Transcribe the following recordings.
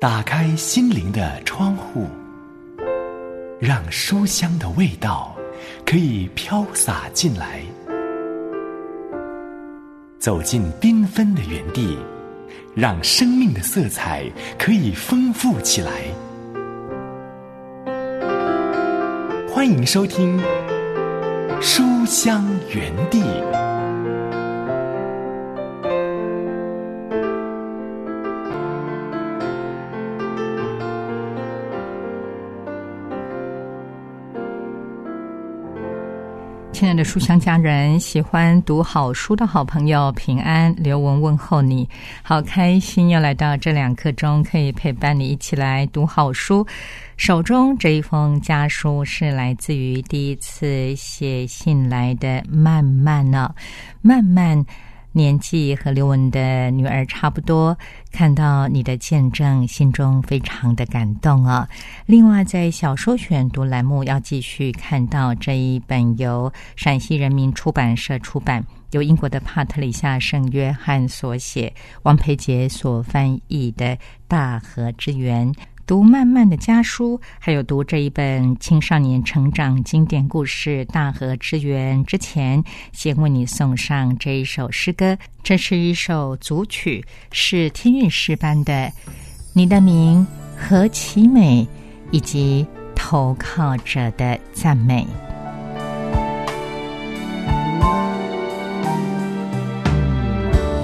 打开心灵的窗户，让书香的味道可以飘洒进来；走进缤纷的园地，让生命的色彩可以丰富起来。欢迎收听《书香园地》。亲爱的书香家人，喜欢读好书的好朋友，平安，刘雯问候你，好开心又来到这两刻钟，可以陪伴你一起来读好书。手中这一封家书是来自于第一次写信来的慢慢呢，慢慢。年纪和刘文的女儿差不多，看到你的见证，心中非常的感动啊！另外，在小说选读栏目要继续看到这一本由陕西人民出版社出版、由英国的帕特里夏·圣约翰所写、王培杰所翻译的《大河之源》。读慢慢的家书，还有读这一本青少年成长经典故事《大河之源》之前，先为你送上这一首诗歌。这是一首组曲，是天韵诗班的《你的名何其美》，以及投靠者的赞美。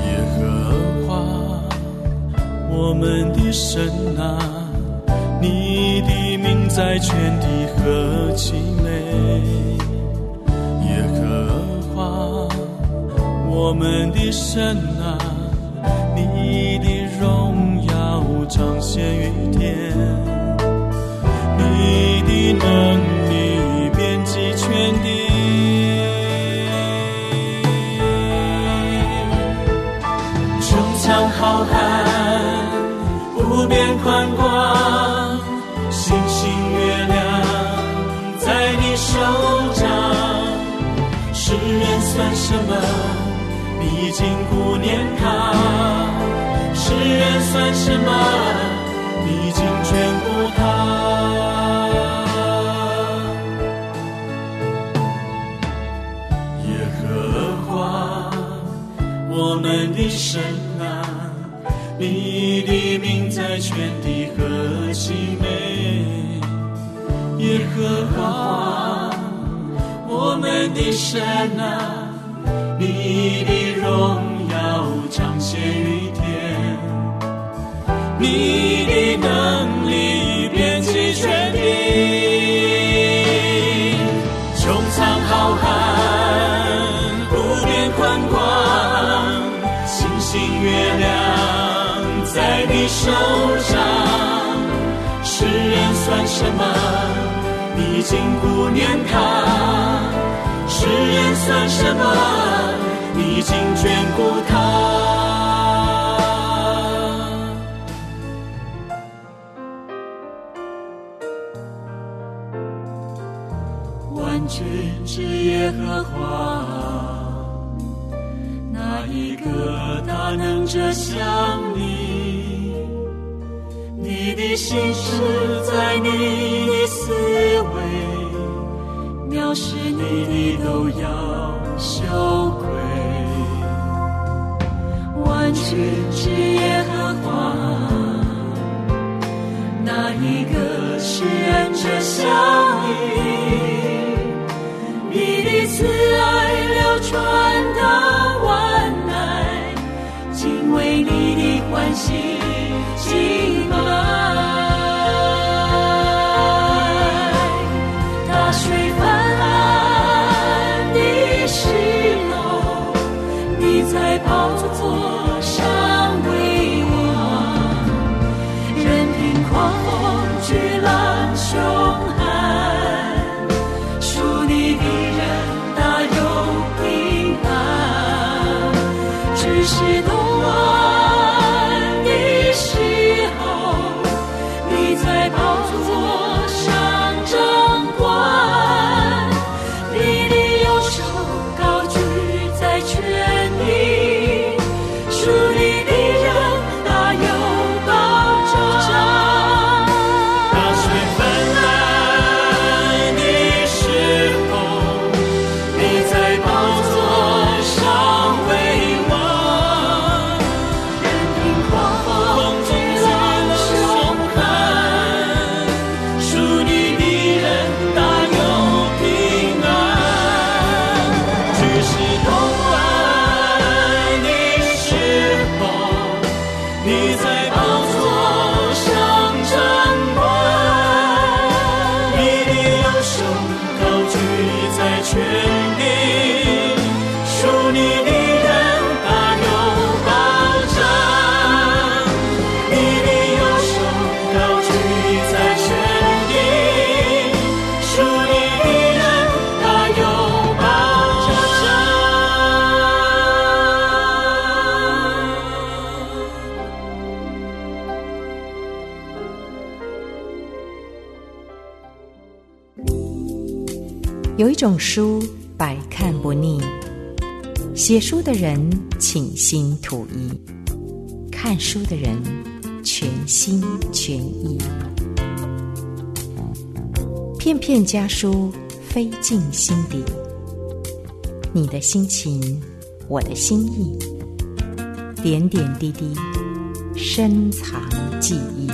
耶和华，我们的神啊。在全地何其美，耶和华，我们的神啊，你的荣耀彰显于天，你的能力遍及全地，穹苍浩瀚，无边宽广。什么？历经顾念他，世人算什么？历经眷顾他。耶和华，我们的神啊，你的名在全地何其美！耶和华，我们的神啊。你的荣耀彰显于天，你的能力遍及全地，穹苍浩瀚，无边宽广，星星月亮在你手上，世人算什么？你经不念他。世人算什么？你竟眷顾他。万军之耶和华，哪一个大能者像你？你的心事在你的思维。藐视你的都要羞愧，万军之耶和华，哪一个是恩者相遇？你的慈爱流传到万代，敬畏你的欢喜敬拜。你在种书百看不腻，写书的人倾心吐意，看书的人全心全意。片片家书飞进心底，你的心情，我的心意，点点滴滴，深藏记忆。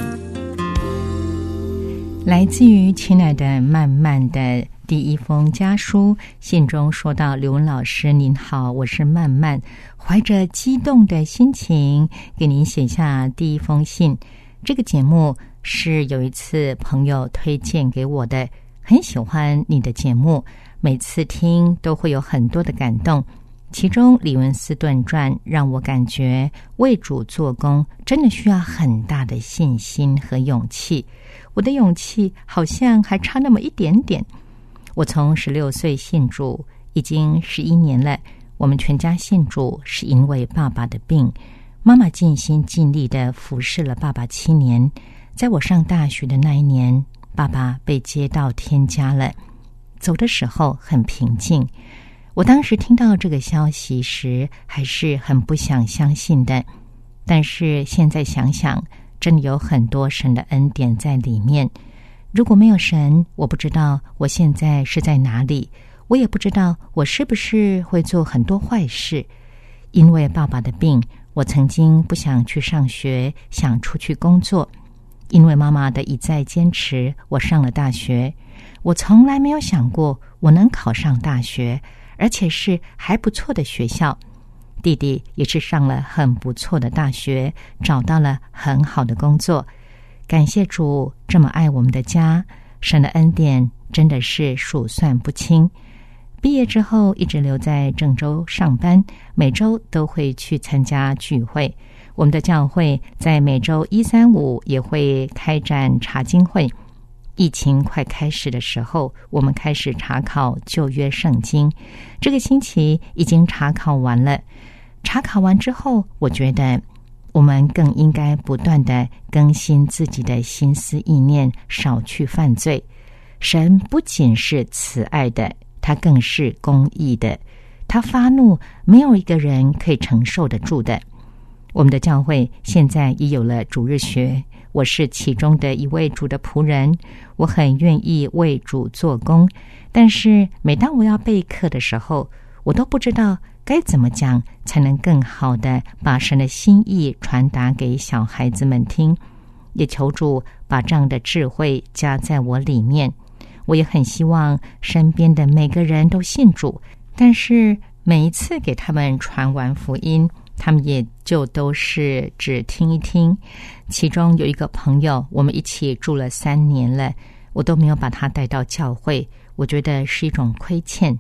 来自于亲爱的慢慢的第一封家书，信中说到：“刘文老师您好，我是曼曼，怀着激动的心情给您写下第一封信。这个节目是有一次朋友推荐给我的，很喜欢你的节目，每次听都会有很多的感动。其中《李文斯顿传》让我感觉为主做工真的需要很大的信心和勇气。我的勇气好像还差那么一点点。我从十六岁信主，已经十一年了。我们全家信主是因为爸爸的病，妈妈尽心尽力的服侍了爸爸七年。在我上大学的那一年，爸爸被接到天家了。走的时候很平静。我当时听到这个消息时，还是很不想相信的。但是现在想想，真的有很多神的恩典在里面。如果没有神，我不知道我现在是在哪里，我也不知道我是不是会做很多坏事。因为爸爸的病，我曾经不想去上学，想出去工作。因为妈妈的一再坚持，我上了大学。我从来没有想过我能考上大学，而且是还不错的学校。弟弟也是上了很不错的大学，找到了很好的工作。感谢主这么爱我们的家，神的恩典真的是数算不清。毕业之后一直留在郑州上班，每周都会去参加聚会。我们的教会在每周一、三、五也会开展查经会。疫情快开始的时候，我们开始查考旧约圣经。这个星期已经查考完了。查考完之后，我觉得我们更应该不断的更新自己的心思意念，少去犯罪。神不仅是慈爱的，他更是公义的。他发怒，没有一个人可以承受得住的。我们的教会现在已有了主日学，我是其中的一位主的仆人，我很愿意为主做工。但是每当我要备课的时候，我都不知道该怎么讲才能更好的把神的心意传达给小孩子们听。也求助把这样的智慧加在我里面。我也很希望身边的每个人都信主，但是每一次给他们传完福音，他们也就都是只听一听。其中有一个朋友，我们一起住了三年了，我都没有把他带到教会，我觉得是一种亏欠。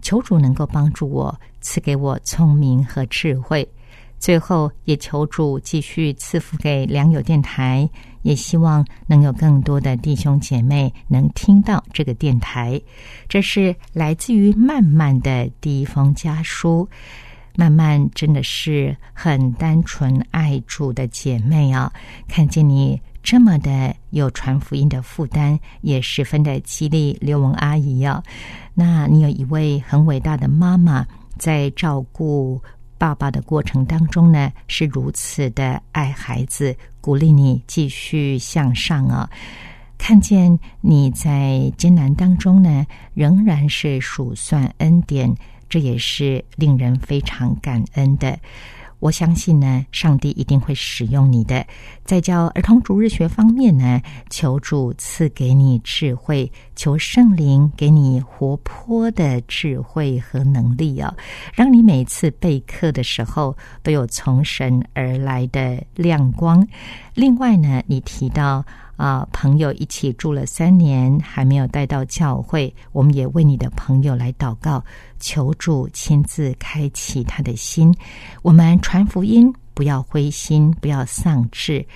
求主能够帮助我，赐给我聪明和智慧。最后，也求主继续赐福给良友电台，也希望能有更多的弟兄姐妹能听到这个电台。这是来自于曼曼的第一封家书。曼曼真的是很单纯爱主的姐妹啊！看见你这么的有传福音的负担，也十分的激励刘文阿姨啊。那你有一位很伟大的妈妈，在照顾。爸爸的过程当中呢，是如此的爱孩子，鼓励你继续向上啊！看见你在艰难当中呢，仍然是数算恩典，这也是令人非常感恩的。我相信呢，上帝一定会使用你的。在教儿童主日学方面呢，求主赐给你智慧，求圣灵给你活泼的智慧和能力啊，让你每次备课的时候都有从神而来的亮光。另外呢，你提到啊，朋友一起住了三年还没有带到教会，我们也为你的朋友来祷告，求助亲自开启他的心。我们传福音，不要灰心，不要丧志。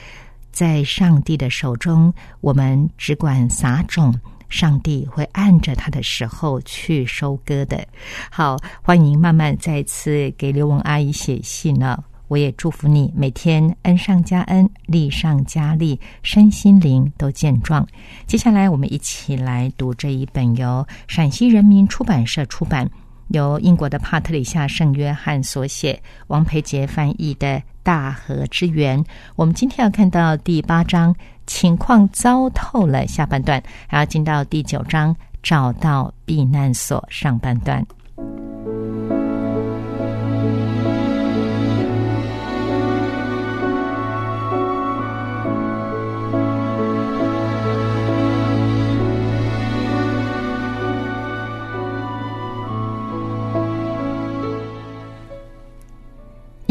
在上帝的手中，我们只管撒种，上帝会按着他的时候去收割的。好，欢迎慢慢再次给刘文阿姨写信了。我也祝福你每天恩上加恩，利上加利，身心灵都健壮。接下来，我们一起来读这一本由陕西人民出版社出版。由英国的帕特里夏·圣约翰所写，王培杰翻译的《大河之源》。我们今天要看到第八章，情况糟透了下半段，还要进到第九章，找到避难所上半段。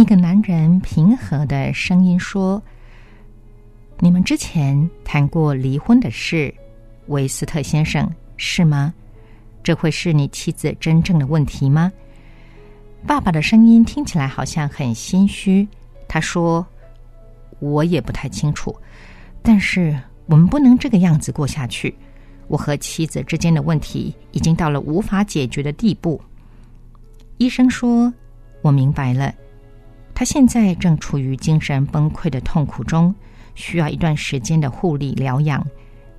一个男人平和的声音说：“你们之前谈过离婚的事，维斯特先生，是吗？这会是你妻子真正的问题吗？”爸爸的声音听起来好像很心虚。他说：“我也不太清楚，但是我们不能这个样子过下去。我和妻子之间的问题已经到了无法解决的地步。”医生说：“我明白了。”他现在正处于精神崩溃的痛苦中，需要一段时间的护理疗养。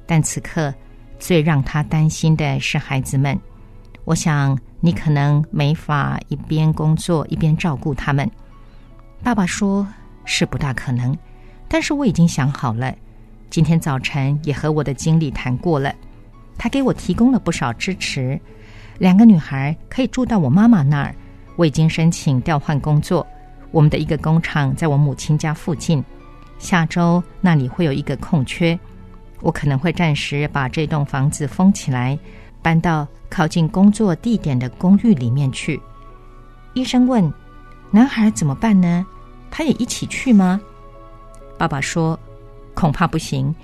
但此刻最让他担心的是孩子们。我想你可能没法一边工作一边照顾他们。爸爸说是不大可能，但是我已经想好了。今天早晨也和我的经理谈过了，他给我提供了不少支持。两个女孩可以住到我妈妈那儿。我已经申请调换工作。我们的一个工厂在我母亲家附近，下周那里会有一个空缺，我可能会暂时把这栋房子封起来，搬到靠近工作地点的公寓里面去。医生问：“男孩怎么办呢？他也一起去吗？”爸爸说：“恐怕不行，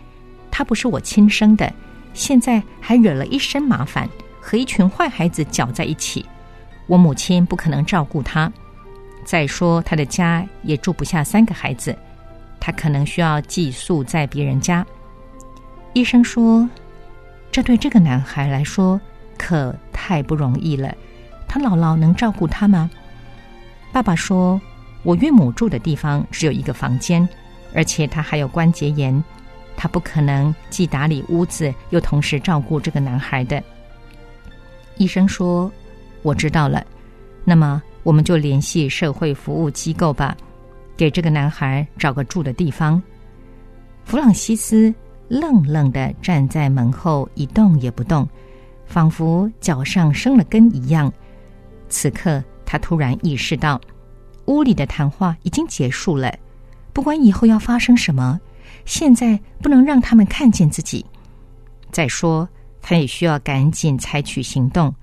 他不是我亲生的，现在还惹了一身麻烦，和一群坏孩子搅在一起，我母亲不可能照顾他。”再说，他的家也住不下三个孩子，他可能需要寄宿在别人家。医生说，这对这个男孩来说可太不容易了。他姥姥能照顾他吗？爸爸说，我岳母住的地方只有一个房间，而且他还有关节炎，他不可能既打理屋子又同时照顾这个男孩的。医生说，我知道了。那么。我们就联系社会服务机构吧，给这个男孩找个住的地方。弗朗西斯愣愣的站在门后，一动也不动，仿佛脚上生了根一样。此刻，他突然意识到，屋里的谈话已经结束了。不管以后要发生什么，现在不能让他们看见自己。再说，他也需要赶紧采取行动。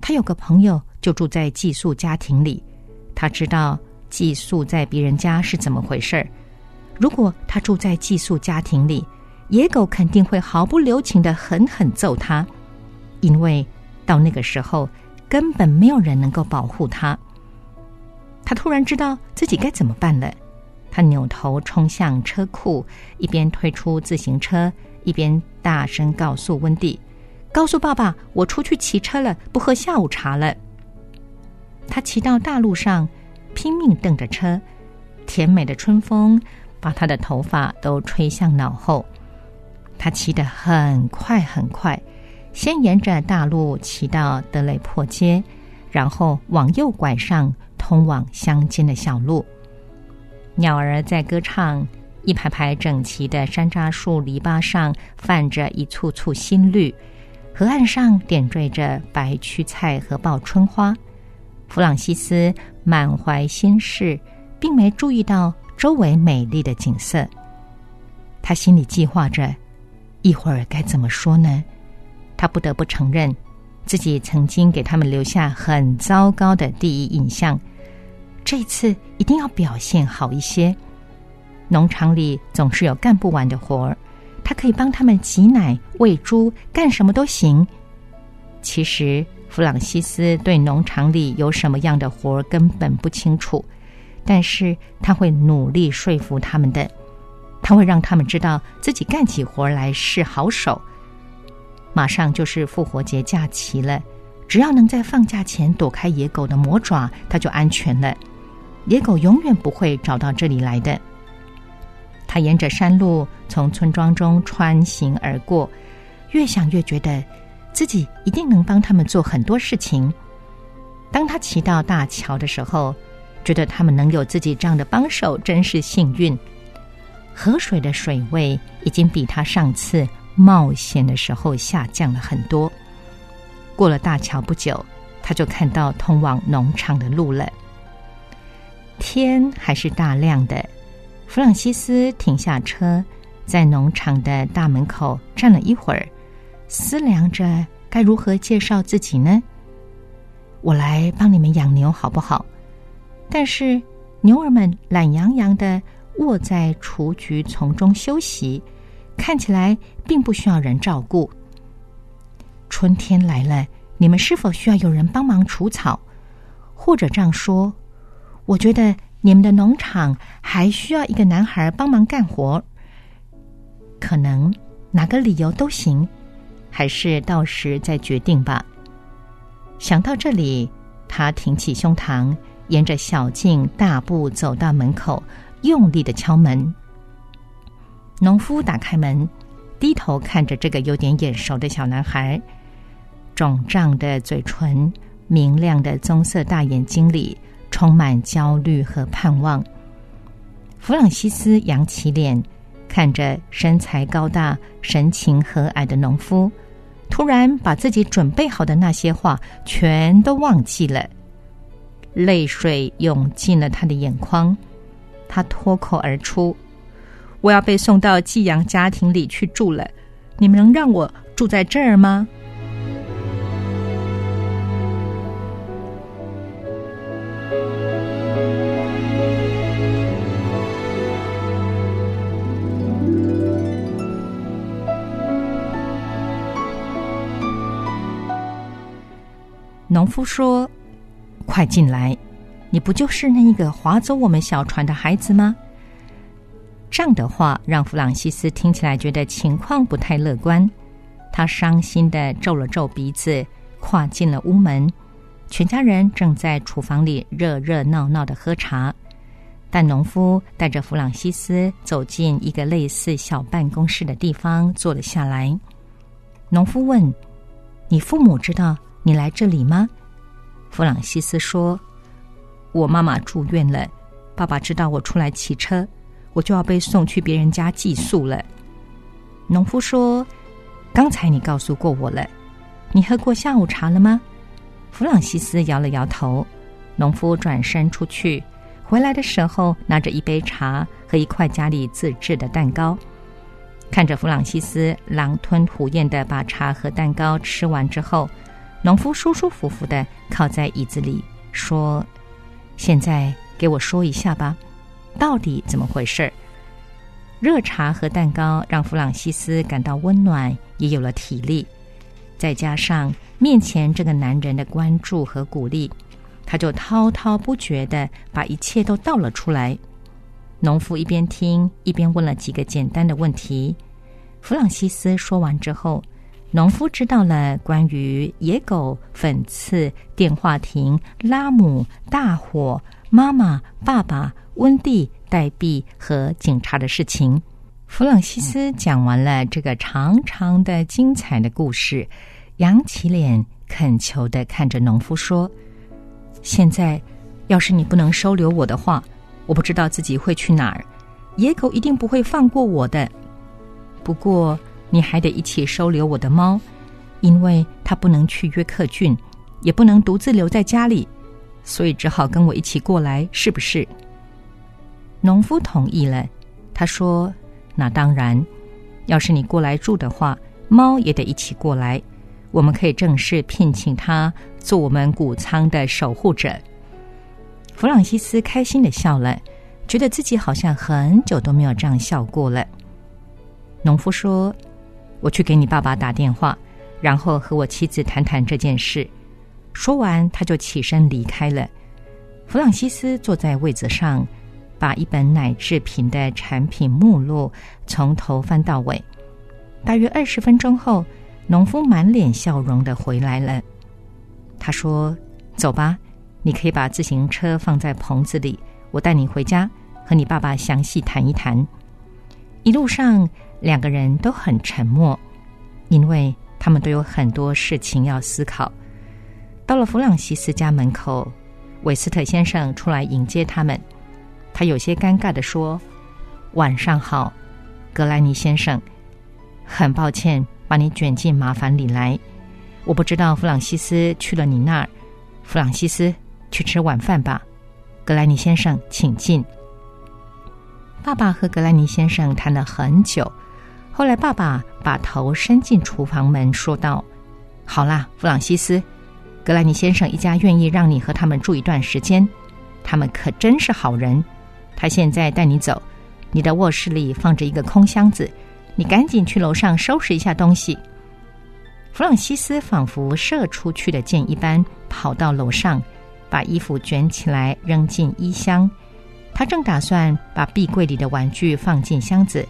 他有个朋友。就住在寄宿家庭里，他知道寄宿在别人家是怎么回事儿。如果他住在寄宿家庭里，野狗肯定会毫不留情的狠狠揍他，因为到那个时候根本没有人能够保护他。他突然知道自己该怎么办了，他扭头冲向车库，一边推出自行车，一边大声告诉温蒂：“告诉爸爸，我出去骑车了，不喝下午茶了。”他骑到大路上，拼命蹬着车，甜美的春风把他的头发都吹向脑后。他骑得很快很快，先沿着大路骑到德雷破街，然后往右拐上通往乡间的小路。鸟儿在歌唱，一排排整齐的山楂树篱笆上泛着一簇簇新绿，河岸上点缀着白屈菜和报春花。弗朗西斯满怀心事，并没注意到周围美丽的景色。他心里计划着，一会儿该怎么说呢？他不得不承认，自己曾经给他们留下很糟糕的第一印象。这次一定要表现好一些。农场里总是有干不完的活儿，他可以帮他们挤奶、喂猪，干什么都行。其实弗朗西斯对农场里有什么样的活儿根本不清楚，但是他会努力说服他们的。他会让他们知道自己干起活来是好手。马上就是复活节假期了，只要能在放假前躲开野狗的魔爪，他就安全了。野狗永远不会找到这里来的。他沿着山路从村庄中穿行而过，越想越觉得自己一定能帮他们做很多事情。当他骑到大桥的时候，觉得他们能有自己这样的帮手真是幸运。河水的水位已经比他上次。冒险的时候下降了很多。过了大桥不久，他就看到通往农场的路了。天还是大亮的。弗朗西斯停下车，在农场的大门口站了一会儿，思量着该如何介绍自己呢？我来帮你们养牛好不好？但是牛儿们懒洋洋的卧在雏菊丛中休息。看起来并不需要人照顾。春天来了，你们是否需要有人帮忙除草？或者这样说，我觉得你们的农场还需要一个男孩帮忙干活。可能哪个理由都行，还是到时再决定吧。想到这里，他挺起胸膛，沿着小径大步走到门口，用力的敲门。农夫打开门，低头看着这个有点眼熟的小男孩，肿胀的嘴唇，明亮的棕色大眼睛里充满焦虑和盼望。弗朗西斯扬起脸，看着身材高大、神情和蔼的农夫，突然把自己准备好的那些话全都忘记了，泪水涌进了他的眼眶，他脱口而出。我要被送到寄养家庭里去住了，你们能让我住在这儿吗？农夫说：“快进来，你不就是那一个划走我们小船的孩子吗？”这样的话让弗朗西斯听起来觉得情况不太乐观，他伤心的皱了皱鼻子，跨进了屋门。全家人正在厨房里热热闹闹的喝茶，但农夫带着弗朗西斯走进一个类似小办公室的地方，坐了下来。农夫问：“你父母知道你来这里吗？”弗朗西斯说：“我妈妈住院了，爸爸知道我出来骑车。”我就要被送去别人家寄宿了。农夫说：“刚才你告诉过我了，你喝过下午茶了吗？”弗朗西斯摇了摇头。农夫转身出去，回来的时候拿着一杯茶和一块家里自制的蛋糕。看着弗朗西斯狼吞虎咽的把茶和蛋糕吃完之后，农夫舒舒服服的靠在椅子里说：“现在给我说一下吧。”到底怎么回事？热茶和蛋糕让弗朗西斯感到温暖，也有了体力。再加上面前这个男人的关注和鼓励，他就滔滔不绝的把一切都倒了出来。农夫一边听一边问了几个简单的问题。弗朗西斯说完之后，农夫知道了关于野狗、粉刺、电话亭、拉姆、大火、妈妈、爸爸。温蒂、代币和警察的事情。弗朗西斯讲完了这个长长的、精彩的故事，扬起脸恳求的看着农夫说：“现在，要是你不能收留我的话，我不知道自己会去哪儿。野狗一定不会放过我的。不过，你还得一起收留我的猫，因为它不能去约克郡，也不能独自留在家里，所以只好跟我一起过来，是不是？”农夫同意了，他说：“那当然，要是你过来住的话，猫也得一起过来。我们可以正式聘请他做我们谷仓的守护者。弗朗西斯开心的笑了，觉得自己好像很久都没有这样笑过了。农夫说：“我去给你爸爸打电话，然后和我妻子谈谈这件事。”说完，他就起身离开了。弗朗西斯坐在位子上，把一本奶制品的产品目录从头翻到尾。大约二十分钟后，农夫满脸笑容的回来了。他说：“走吧，你可以把自行车放在棚子里，我带你回家，和你爸爸详细谈一谈。”一路上，两个人都很沉默，因为他们都有很多事情要思考。到了弗朗西斯家门口，韦斯特先生出来迎接他们。他有些尴尬的说：“晚上好，格莱尼先生。很抱歉把你卷进麻烦里来。我不知道弗朗西斯去了你那儿。弗朗西斯，去吃晚饭吧。格莱尼先生，请进。”爸爸和格莱尼先生谈了很久。后来，爸爸把头伸进厨房门，说道：“好啦，弗朗西斯。”格莱尼先生一家愿意让你和他们住一段时间，他们可真是好人。他现在带你走，你的卧室里放着一个空箱子，你赶紧去楼上收拾一下东西。弗朗西斯仿佛射出去的箭一般，跑到楼上，把衣服卷起来扔进衣箱。他正打算把壁柜里的玩具放进箱子，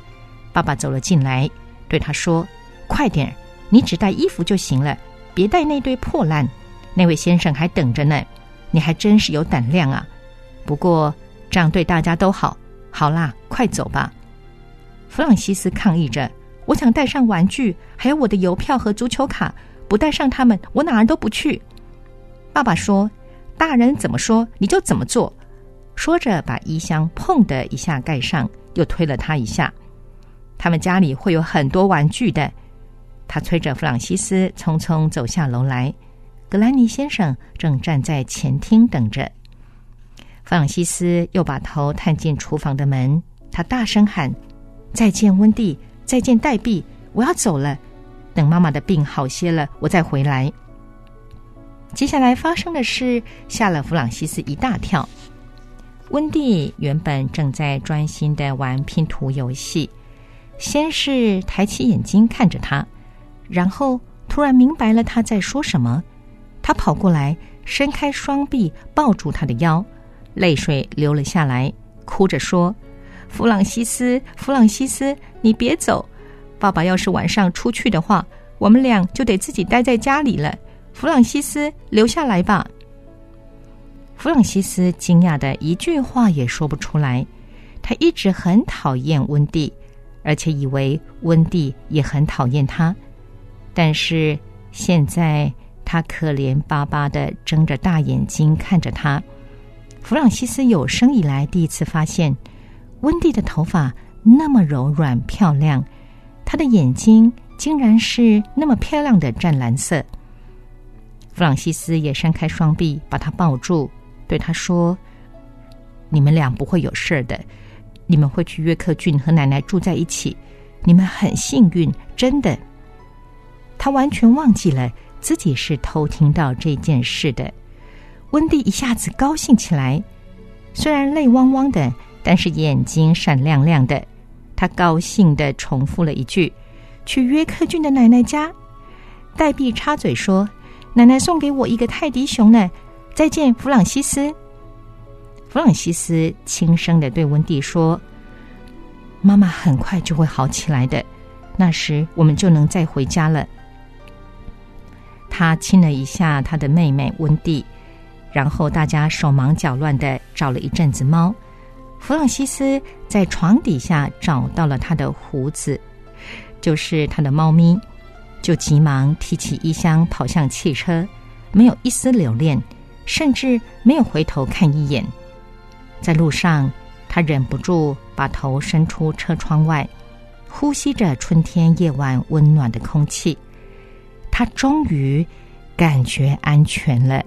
爸爸走了进来，对他说：“快点，你只带衣服就行了，别带那堆破烂。”那位先生还等着呢，你还真是有胆量啊！不过这样对大家都好。好啦，快走吧。弗朗西斯抗议着：“我想带上玩具，还有我的邮票和足球卡。不带上他们，我哪儿都不去。”爸爸说：“大人怎么说，你就怎么做。”说着，把衣箱砰的一下盖上，又推了他一下。他们家里会有很多玩具的。他催着弗朗西斯匆匆走下楼来。格兰尼先生正站在前厅等着。弗朗西斯又把头探进厨房的门，他大声喊：“再见，温蒂！再见，黛碧！我要走了。等妈妈的病好些了，我再回来。”接下来发生的事吓了弗朗西斯一大跳。温蒂原本正在专心的玩拼图游戏，先是抬起眼睛看着他，然后突然明白了他在说什么。他跑过来，伸开双臂抱住他的腰，泪水流了下来，哭着说：“弗朗西斯，弗朗西斯，你别走！爸爸要是晚上出去的话，我们俩就得自己待在家里了。弗朗西斯，留下来吧。”弗朗西斯惊讶的一句话也说不出来。他一直很讨厌温蒂，而且以为温蒂也很讨厌他，但是现在。他可怜巴巴的睁着大眼睛看着他。弗朗西斯有生以来第一次发现，温蒂的头发那么柔软漂亮，他的眼睛竟然是那么漂亮的湛蓝色。弗朗西斯也伸开双臂把他抱住，对他说：“你们俩不会有事的，你们会去约克郡和奶奶住在一起，你们很幸运，真的。”他完全忘记了。自己是偷听到这件事的，温蒂一下子高兴起来，虽然泪汪汪的，但是眼睛闪亮亮的。他高兴的重复了一句：“去约克郡的奶奶家。”黛碧插嘴说：“奶奶送给我一个泰迪熊呢。”再见，弗朗西斯。弗朗西斯轻声的对温蒂说：“妈妈很快就会好起来的，那时我们就能再回家了。”他亲了一下他的妹妹温蒂，然后大家手忙脚乱的找了一阵子猫。弗朗西斯在床底下找到了他的胡子，就是他的猫咪，就急忙提起衣箱跑向汽车，没有一丝留恋，甚至没有回头看一眼。在路上，他忍不住把头伸出车窗外，呼吸着春天夜晚温暖的空气。他终于感觉安全了。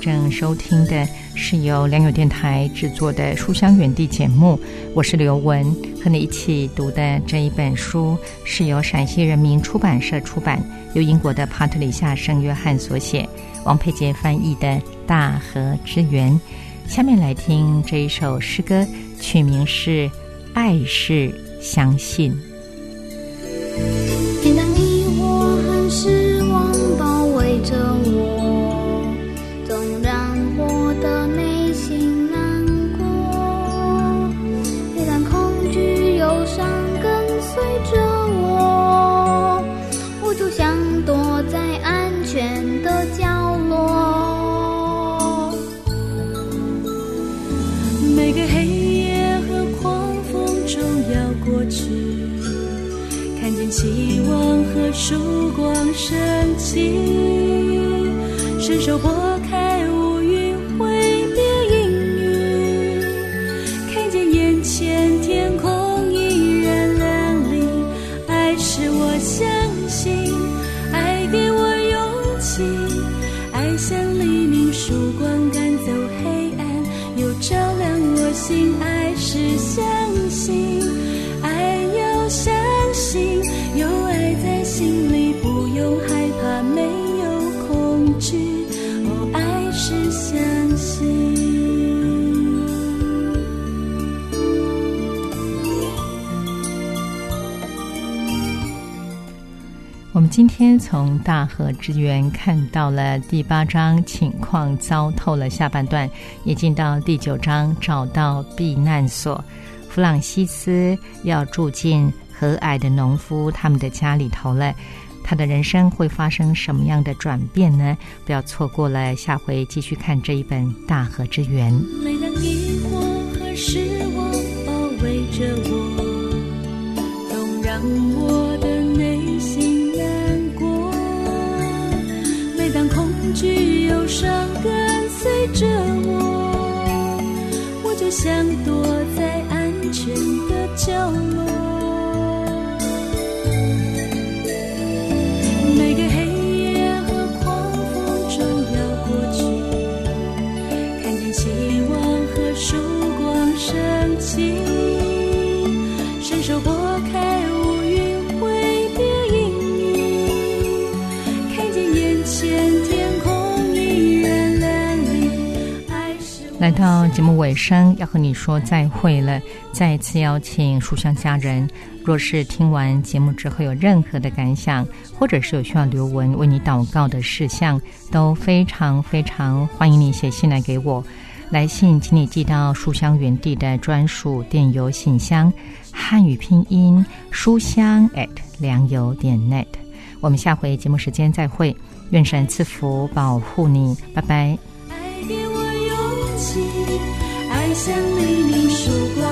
正收听的是由良友电台制作的《书香园地》节目，我是刘雯，和你一起读的这一本书是由陕西人民出版社出版，由英国的帕特里夏圣约翰所写，王佩杰翻译的《大河之源》。下面来听这一首诗歌，曲名是《爱是相信》。曙光升起，伸手拨今天从大河之源看到了第八章情况糟透了下半段，也进到第九章找到避难所。弗朗西斯要住进和蔼的农夫他们的家里头了，他的人生会发生什么样的转变呢？不要错过了，下回继续看这一本《大河之源》。每当疑惑和失望包围着我，总让我当恐惧、忧伤跟随着我，我就像躲在安全的角落。来到节目尾声，要和你说再会了。再一次邀请书香家人，若是听完节目之后有任何的感想，或者是有需要刘文为你祷告的事项，都非常非常欢迎你写信来给我。来信请你寄到书香园地的专属电邮信箱，汉语拼音书香 at 良友点 net。我们下回节目时间再会，愿神赐福保护你，拜拜。爱给我勇气，爱像黎明曙光